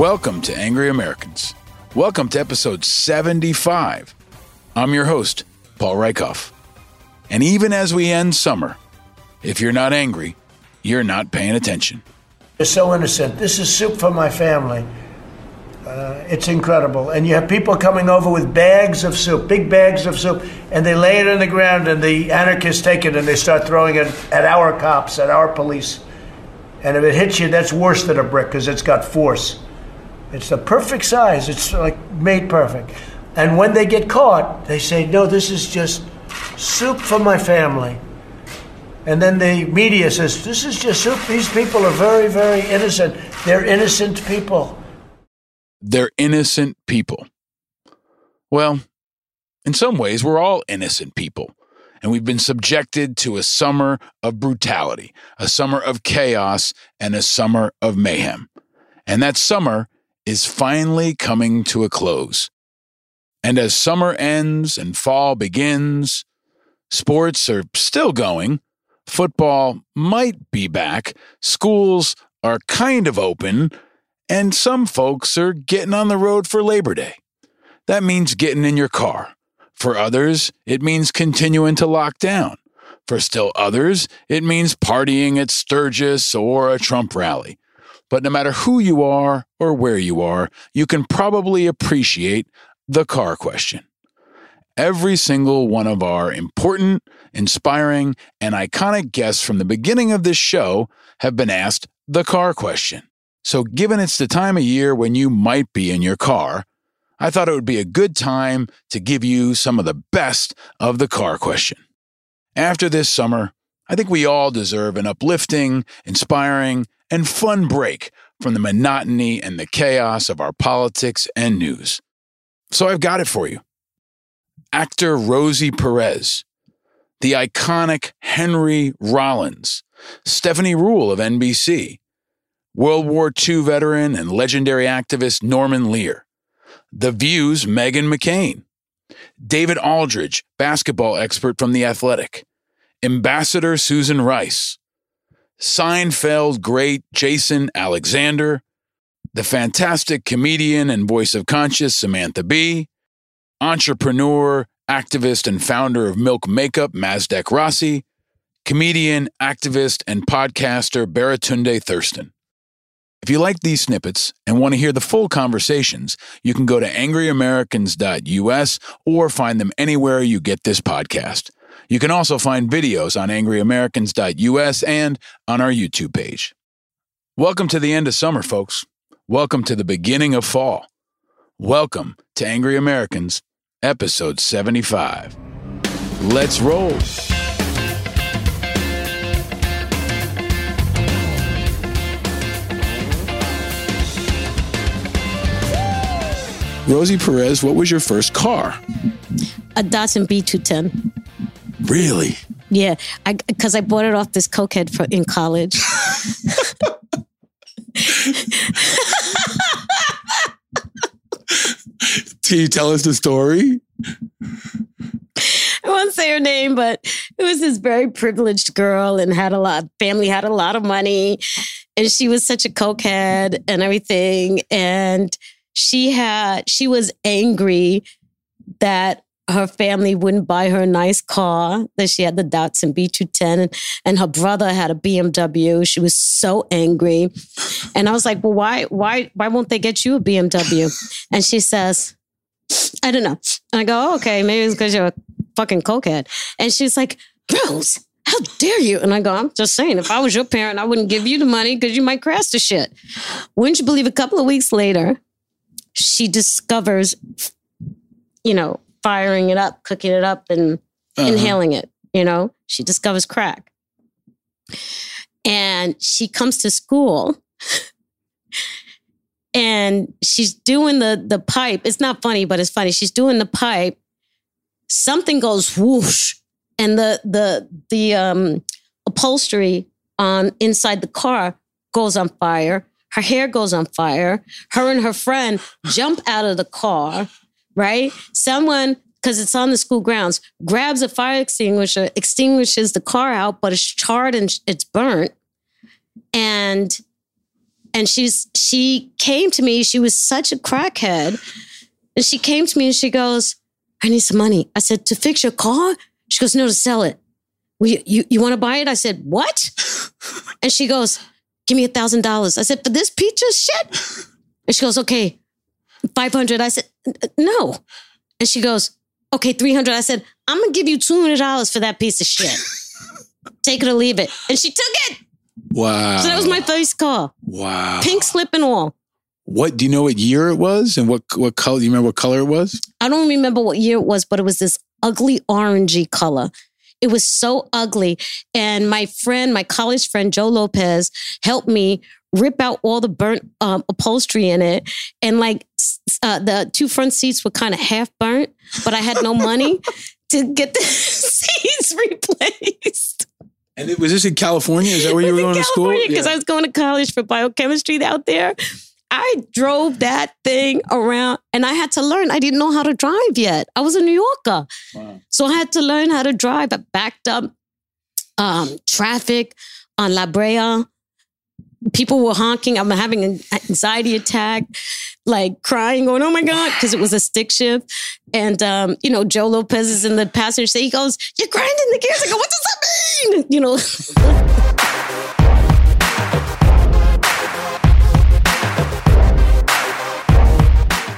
Welcome to Angry Americans. Welcome to episode 75. I'm your host, Paul Rieckhoff. And even as we end summer, if you're not angry, you're not paying attention. They're so innocent. This is soup for my family. Uh, it's incredible. And you have people coming over with bags of soup, big bags of soup, and they lay it on the ground, and the anarchists take it and they start throwing it at our cops, at our police. And if it hits you, that's worse than a brick because it's got force. It's the perfect size. It's like made perfect. And when they get caught, they say, "No, this is just soup for my family." And then the media says, "This is just soup. These people are very, very innocent. They're innocent people." They're innocent people. Well, in some ways, we're all innocent people. And we've been subjected to a summer of brutality, a summer of chaos, and a summer of mayhem. And that summer is finally coming to a close. And as summer ends and fall begins, sports are still going, football might be back, schools are kind of open, and some folks are getting on the road for Labor Day. That means getting in your car. For others, it means continuing to lock down. For still others, it means partying at Sturgis or a Trump rally. But no matter who you are or where you are, you can probably appreciate the car question. Every single one of our important, inspiring, and iconic guests from the beginning of this show have been asked the car question. So, given it's the time of year when you might be in your car, I thought it would be a good time to give you some of the best of the car question. After this summer, I think we all deserve an uplifting, inspiring, and fun break from the monotony and the chaos of our politics and news. So I've got it for you. Actor Rosie Perez, the iconic Henry Rollins, Stephanie Ruhle of NBC, World War II veteran and legendary activist Norman Lear, The View's Meghan McCain, David Aldridge, basketball expert from The Athletic, Ambassador Susan Rice, Seinfeld great Jason Alexander, the fantastic comedian and voice of conscience Samantha Bee, entrepreneur, activist, and founder of Milk Makeup Mazdack Rassi, comedian, activist, and podcaster Baratunde Thurston. If you like these snippets and want to hear the full conversations, you can go to angryamericans.us or find them anywhere you get this podcast. You can also find videos on angryamericans.us and on our YouTube page. Welcome to the end of summer, folks. Welcome to the beginning of fall. Welcome to Angry Americans, episode 75. Let's roll. Rosie Perez, what was your first car? A Datsun B210. Really? Yeah, I because I, I, bought it off this cokehead for, in college. Can you tell us the story? I won't say her name, but it was this very privileged girl and had a lot, family had a lot of money. And she was such a cokehead and everything. And she had, she was angry that her family wouldn't buy her a nice car, that she had the Datsun B210, and, and her brother had a BMW. She was so angry. And I was like, well, why, why, why won't they get you a BMW? And she says, I don't know. And I go, oh, okay, maybe it's because you're a fucking cokehead. And she's like, Rose, how dare you? And I go, I'm just saying, if I was your parent, I wouldn't give you the money because you might crash the shit. Wouldn't you believe a couple of weeks later, she discovers, you know, firing it up, cooking it up, and uh-huh. inhaling it. You know, she discovers crack. And she comes to school and she's doing the the pipe. It's not funny, but it's funny. She's doing the pipe. Something goes whoosh, and the the the um, upholstery on inside the car goes on fire. Her hair goes on fire. Her and her friend jump out of the car right? Someone, because it's on the school grounds, grabs a fire extinguisher, extinguishes the car out, but it's charred and it's burnt. And and she's she came to me. She was such a crackhead, and she came to me and she goes, "I need some money." I said, "To fix your car?" She goes, "No, to sell it." Well, you you, you want to buy it? I said, "What?" and she goes, "Give me a thousand dollars." I said, "For this of shit?" And she goes, "Okay, five hundred. I said, "No," and she goes, "Okay, three hundred. I said, "I'm gonna give you two hundred dollars for that piece of shit." Take it or leave it. And she took it. Wow. So that was my first car. wow. Pink slip and all. What do you know what year it was and what what color? Do you remember what color it was? I don't remember what year it was, but it was this ugly orangey color. It was so ugly. And my friend, my college friend, Joe Lopez, helped me rip out all the burnt um, upholstery in it. And like uh, the two front seats were kind of half burnt, but I had no money to get the seats replaced. And it, was this in California? Is that where you were going to school? Because I was going to college for biochemistry out there. I drove that thing around and I had to learn. I didn't know how to drive yet. I was a New Yorker. Wow. So I had to learn how to drive. I backed up um, traffic on La Brea. People were honking. I'm having an anxiety attack, like crying, going, oh my God, because it was a stick shift. And, um, you know, Joe Lopez is in the passenger seat. He goes, You're grinding the gears. I go, What does that mean? You know,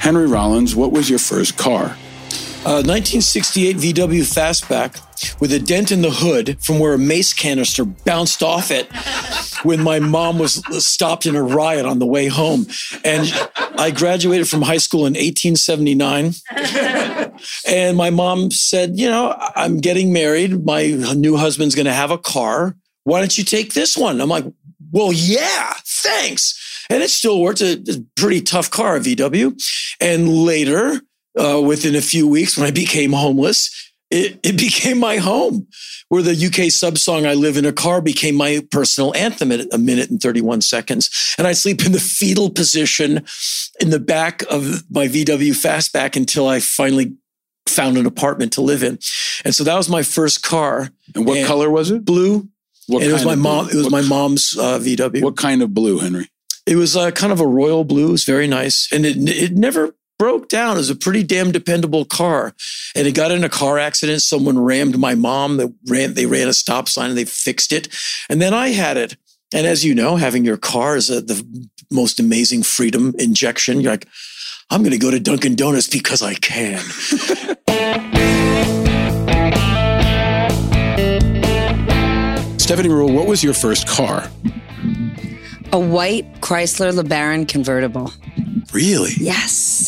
Henry Rollins, what was your first car? Uh, 1968 VW Fastback with a dent in the hood from where a mace canister bounced off it when my mom was stopped in a riot on the way home. And I graduated from high school in 1879. And my mom said, You know, I'm getting married. My new husband's going to have a car. Why don't you take this one? I'm like, Well, yeah, thanks. And it still worked. It's a pretty tough car, VW. And later, uh, within a few weeks, when I became homeless, it, it became my home, where the UK Subs song I Live in a Car became my personal anthem at a minute and 31 seconds. And I sleep in the fetal position in the back of my VW Fastback until I finally found an apartment to live in. And so that was my first car. And what And color was it? Blue. What it was my mom. It was What- my mom's uh, VW. What kind of blue, Henry? It was uh, kind of a royal blue. It was very nice, and it it never broke down. It was a pretty damn dependable car. And it got in a car accident. Someone rammed my mom. They ran they ran a stop sign and they fixed it. And then I had it. And as you know, having your car is a, the most amazing freedom injection. You're like, I'm going to go to Dunkin' Donuts because I can. Stephanie Ruhle, what was your first car? A white Chrysler LeBaron convertible. Really? Yes.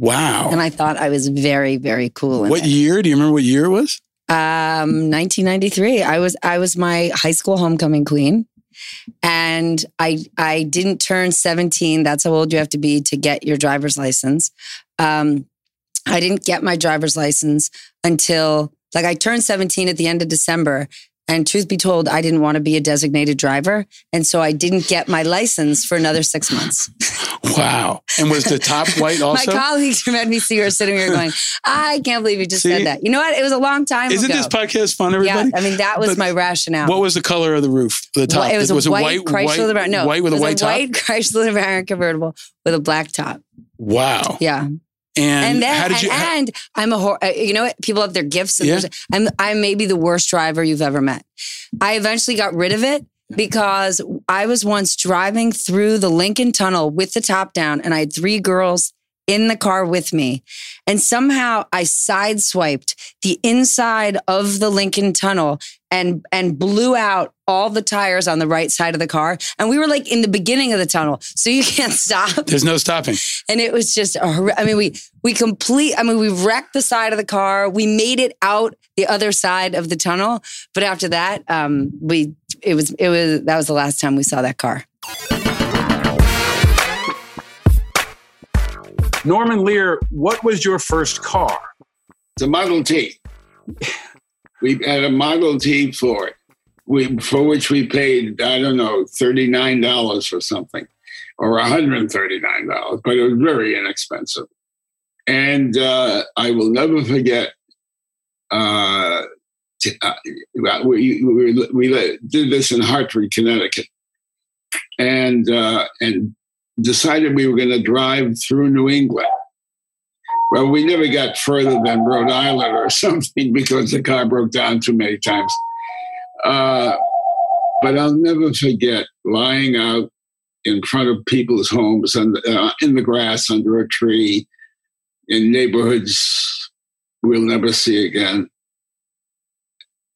Wow. And I thought I was very, very cool. What it. year? Do you remember what year it was? Um, 1993. I was I was my high school homecoming queen, and I I didn't turn 17. That's how old you have to be to get your driver's license. Um, I didn't get my driver's license until like I turned 17 at the end of December. And truth be told, I didn't want to be a designated driver. And so I didn't get my license for another six months. Wow. And was the top white also? My colleagues who me see her sitting here going, I can't believe you just See? said that. You know what? It was a long time Isn't ago. this podcast fun, everybody? yeah. I mean, that was But my rationale. What was the color of the roof? The top? Well, it was, a white, Chrysler white, No, white with it a was white top. white Chrysler LeBaron convertible with a black top. Wow. Yeah, And, and, then how did you? and, how- and I'm a hor- uh, you know what? People have their gifts. And Yeah. I'm I'm maybe the worst driver you've ever met. I eventually got rid of it because I was once driving through the Lincoln Tunnel with the top down, and I had three girls in the car with me, and somehow I sideswiped the inside of the Lincoln Tunnel and and blew out all the tires on the right side of the car, and we were like in the beginning of the tunnel, so you can't stop There's no stopping. and it was just a horri- I mean we we complete I mean we wrecked the side of the car we made it out the other side of the tunnel but after that um we it was it was that was the last time we saw that car Norman Lear, what was your first car? It's a Model T. We had a Model T for it, we, for which we paid, I don't know, $39 for something or $139, but it was very inexpensive. And uh, I will never forget, uh, uh, we, we, we did this in Hartford, Connecticut. and uh, and decided we were going to drive through New England. Well, we never got further than Rhode Island or something because the car broke down too many times. Uh, but I'll never forget lying out in front of people's homes and uh, in the grass under a tree in neighborhoods we'll never see again.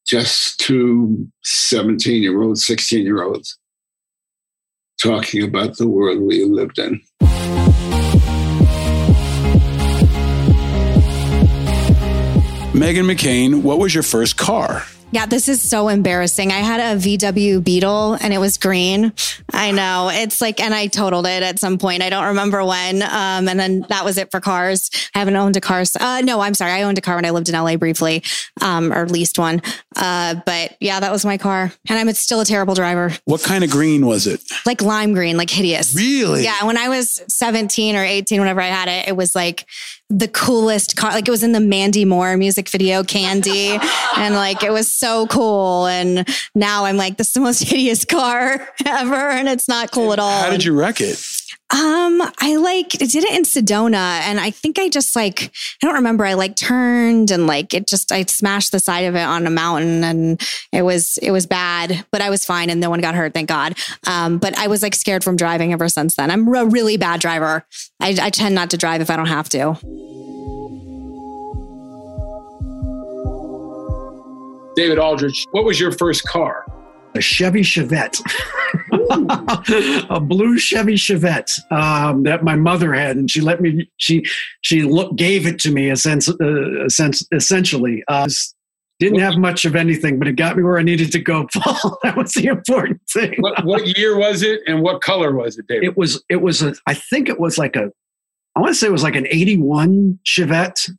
Just two 17 year olds, 16 year olds talking about the world we lived in. Meghan McCain, what was your first car? Yeah, this is so embarrassing. I had a VW Beetle and it was green. I know. It's like, and I totaled it at some point. I don't remember when. Um, and then that was it for cars. I haven't owned a car. Uh, no, I'm sorry. I owned a car when I lived in LA briefly, um, or leased one. Uh, but yeah, that was my car. And I'm still a terrible driver. What kind of green was it? Like lime green, like hideous. Really? Yeah. When I was 17 or 18, whenever I had it, it was like the coolest car. Like it was in the Mandy Moore music video, Candy. and like it was so cool. And now I'm like, this is the most hideous car ever. And it's not cool at all. How did you wreck it? Um, I like did it in Sedona and I think I just like I don't remember. I like turned and like it just I smashed the side of it on a mountain and it was it was bad, but I was fine and no one got hurt, thank God. Um, but I was like scared from driving ever since then. I'm a really bad driver. I, I tend not to drive if I don't have to. David Aldridge, what was your first car? A Chevy Chevette, a blue Chevy Chevette um, that my mother had, and she let me. She she look, gave it to me, a sense, uh, sense essentially. Uh, didn't have much of anything, but it got me where I needed to go. Paul, that was the important thing. What, what year was it, and what color was it, David? It was it was a. I think it was like a. I want to say it was like an '81 Chevette,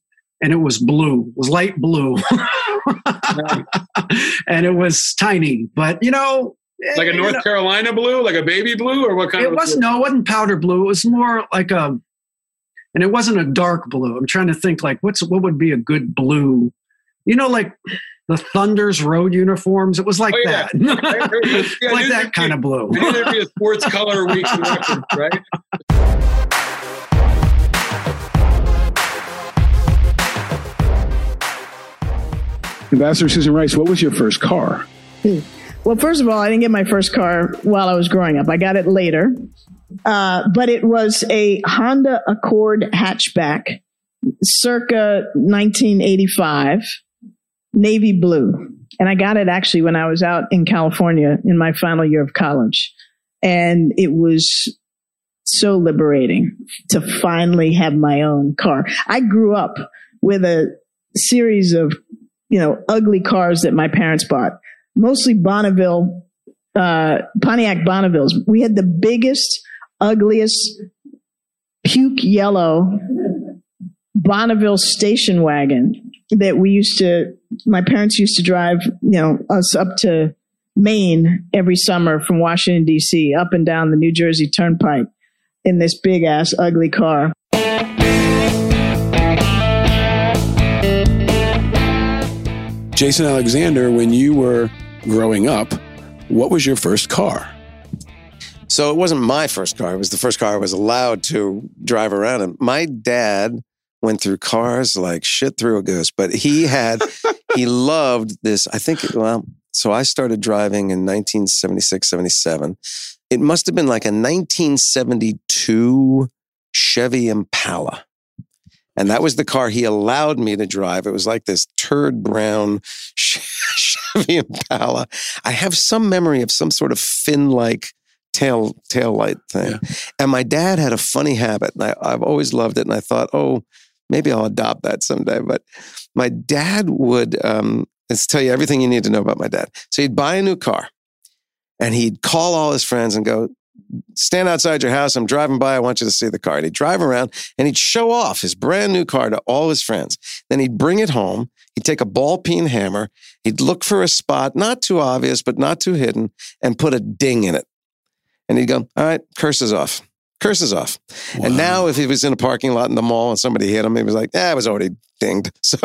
and it was blue. It was light blue. and it was tiny, but you know, eh, like a North know, Carolina blue, like a baby blue, or what kind it of? was no, it wasn't powder blue. It was more like a, and it wasn't a dark blue. I'm trying to think like what's what would be a good blue, you know, like the Thunder's road uniforms. It was like Oh, yeah. that, Yeah, like that kind of blue. There'd be a sports color week reference, right? Ambassador Susan Rice, what was your first car? Well, first of all, I didn't get my first car while I was growing up. I got it later. Uh, but it was a Honda Accord hatchback, circa 1985, navy blue. And I got it actually when I was out in California in my final year of college. And it was so liberating to finally have my own car. I grew up with a series of, you know, ugly cars that my parents bought, mostly Bonneville, uh, Pontiac Bonnevilles. We had the biggest, ugliest, puke yellow Bonneville station wagon that we used to, my parents used to drive, you know, us up to Maine every summer from Washington, D.C., up and down the New Jersey Turnpike in this big ass ugly car. Jason Alexander, when you were growing up, what was your first car? So it wasn't my first car. It was the first car I was allowed to drive around in. My dad went through cars like shit through a goose, but he had, he loved this. I think, well, so I started driving in 1976, 77. It must have been like a 1972 Chevy Impala. And that was the car he allowed me to drive. It was like this turd brown Chevy Impala. I have some memory of some sort of fin like tail tail light thing. And my dad had a funny habit, and I, I've always loved it. And I thought, oh, maybe I'll adopt that someday. But my dad would um, let's tell you everything you need to know about my dad. So he'd buy a new car, and he'd call all his friends and go, stand outside your house. I'm driving by. I want you to see the car. And he'd drive around and he'd show off his brand new car to all his friends. Then he'd bring it home. He'd take a ball peen hammer. He'd look for a spot, not too obvious, but not too hidden, and put a ding in it. And he'd go, all right, curses off. Curses off. And now, if he was in a parking lot in the mall and somebody hit him, he was like, "Ah, I was already dinged." So,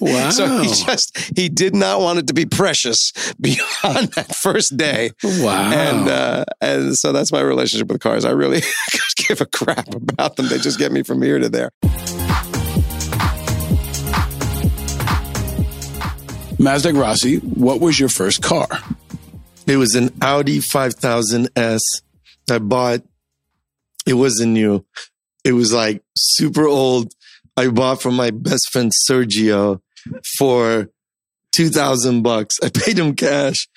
Wow. so he just he did not want it to be precious beyond that first day. Wow. And uh, and so that's my relationship with cars. I really give a crap about them. They just get me from here to there. Mazdack Rassi, what was your first car? It was an Audi 5000S. I bought, it wasn't new. It was like super old. I bought from my best friend Sergio for 2000 bucks. I paid him cash.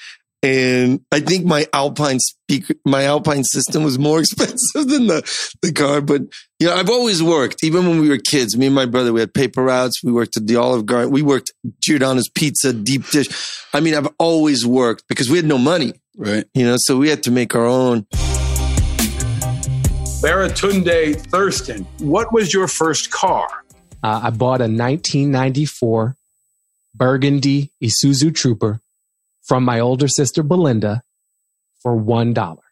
And I think my Alpine speaker, my Alpine system was more expensive than the, the car. But, you know, I've always worked, even when we were kids. Me and my brother, we had paper routes. We worked at the Olive Garden. We worked Giordano's Pizza, deep dish. I mean, I've always worked because we had no money. Right. You know, so we had to make our own. Baratunde Thurston, what was your first car? Uh, I bought a 1994 Burgundy Isuzu Trooper from my older sister Belinda for one dollar.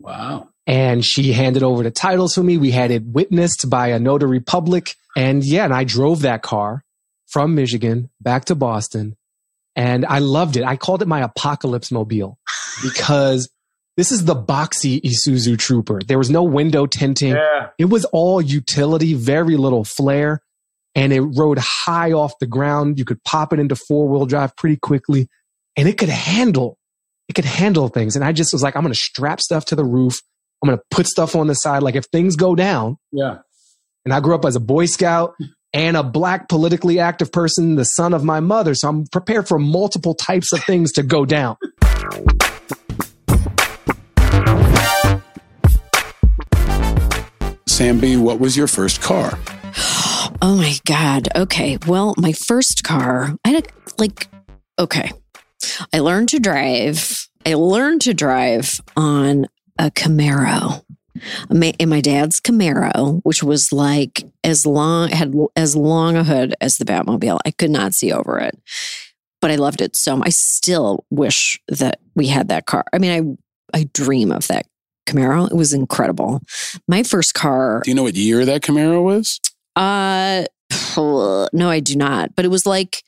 Wow. And she handed over the titles to me. We had it witnessed by a notary public. And yeah, and I drove that car from Michigan back to Boston. And I loved it. I called it my apocalypse mobile because this is the boxy Isuzu Trooper. There was no window tinting. Yeah. It was all utility, very little flair, and it rode high off the ground. You could pop it into four wheel drive pretty quickly, and it could handle, it could handle things. And I just was like, I'm going to strap stuff to the roof. I'm going to put stuff on the side. Like if things go down, Yeah. and I grew up as a Boy Scout and a black politically active person, the son of my mother. So I'm prepared for multiple types of things to go down. Sam Bee, what was your first car? Oh my God. Okay. Well, my first car, I had a, like, okay. I learned to drive. I learned to drive on a Camaro. In my dad's Camaro, which was like as long had as long a hood as the Batmobile. I could not see over it, but I loved it so. I still wish that we had that car. I mean, I I dream of that Camaro. It was incredible. My first car. Do you know what year that Camaro was? Uh, no, I do not. But it was like,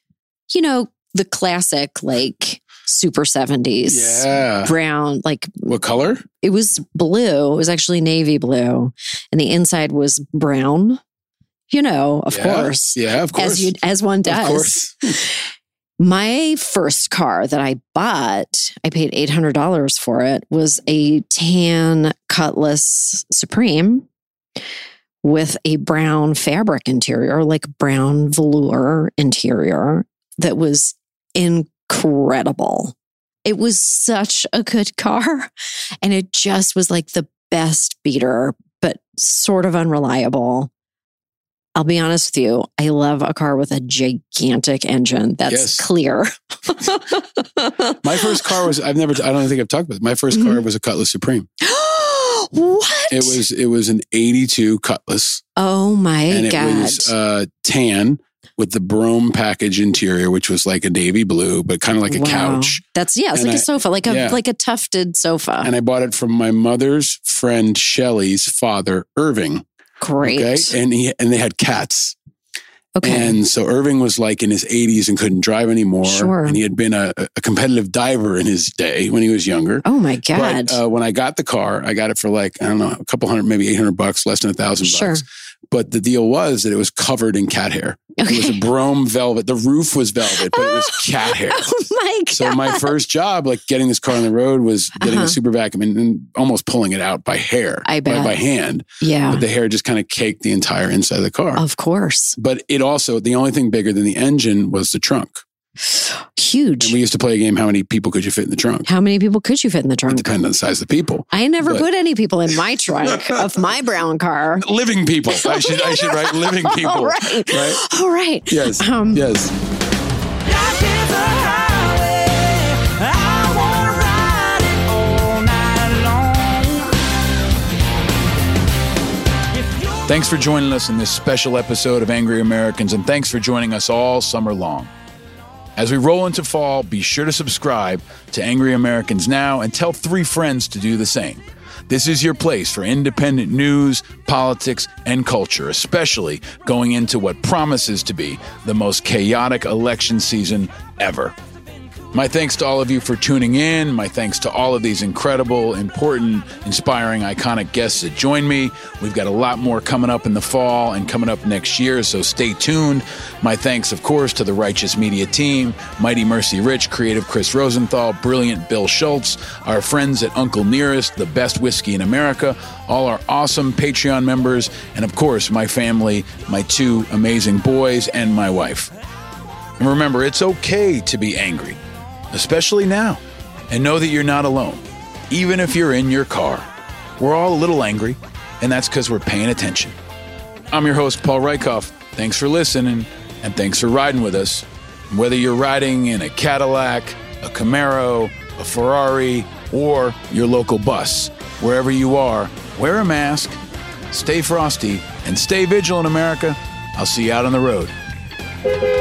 you know, the classic like super seventies, Yeah. brown. Like What color? it was blue. It was actually navy blue, and the inside was brown. You know, of Yeah. course, Yeah, of course. as you as one does. My first car that I bought, I paid eight hundred dollars for it. Was a tan Cutlass Supreme with a brown fabric interior, like brown velour interior, that was incredible. It was such a good car, and it just was like the best beater, but sort of unreliable. I'll be honest with you. I love a car with a gigantic engine that's Yes. clear. My first car was I've never I don't think I've talked about it. My 1st car was a Cutlass Supreme. what? It was it was an 82 Cutlass Oh my and it God. was uh tan with the Brougham package interior which was like a navy blue but kind of like a Wow. couch. That's yeah, it's And like a I- sofa, like a yeah. like a tufted sofa. And I bought it from my mother's friend Shelley's father Irving. Great. Okay? And he and they had cats. Okay. And so Irving was like in his 80s and couldn't drive anymore. Sure. And he had been a, a competitive diver in his day when he was younger. oh my God. But uh, when I got the car, I got it for like, I don't know, a couple hundred, maybe 800 bucks, less than a thousand Sure. bucks. But the deal was that it was covered in cat hair. It was a Brougham velvet. The roof was velvet, but it was cat hair. oh my God. So my first job, like getting this car on the road, was getting Uh-huh. a super vacuum and, and almost pulling it out by hair, I by, by hand. yeah. But the hair just kind of caked the entire inside of the car. Of course. But it also, the only thing bigger than the engine was the trunk. Huge. And we used to play a game: how many people could you fit in the trunk? How many people could you fit in the It trunk? depended on the size of the people. I never But- put any people in my trunk of my brown car. Living people. I should I should write living people. All right. Right? All right. Yes. Um, yes. Thanks for joining us in this special episode of Angry Americans, and thanks for joining us all summer long. As we roll into fall, be sure to subscribe to Angry Americans now and tell three friends to do the same. This is your place for independent news, politics, and culture, especially going into what promises to be the most chaotic election season ever. My thanks to all of you for tuning in. My thanks to all of these incredible, important, inspiring, iconic guests that join me. We've got a lot more coming up in the fall and coming up next year, so stay tuned. My thanks, of course, to the Righteous Media team, Mighty Mercy Rich, creative Chris Rosenthal, brilliant Bill Schultz, our friends at Uncle Nearest, the best whiskey in America, all our awesome Patreon members, and of course, my family, my two amazing boys, and my wife. And remember, it's okay to be angry especially now. And know that you're not alone, even if you're in your car. We're all a little angry, and that's because we're paying attention. I'm your host, Paul Rieckhoff. Thanks for listening, and thanks for riding with us. Whether you're riding in a Cadillac, a Camaro, a Ferrari, or your local bus, wherever you are, wear a mask, stay frosty, and stay vigilant, America. I'll see you out on the road.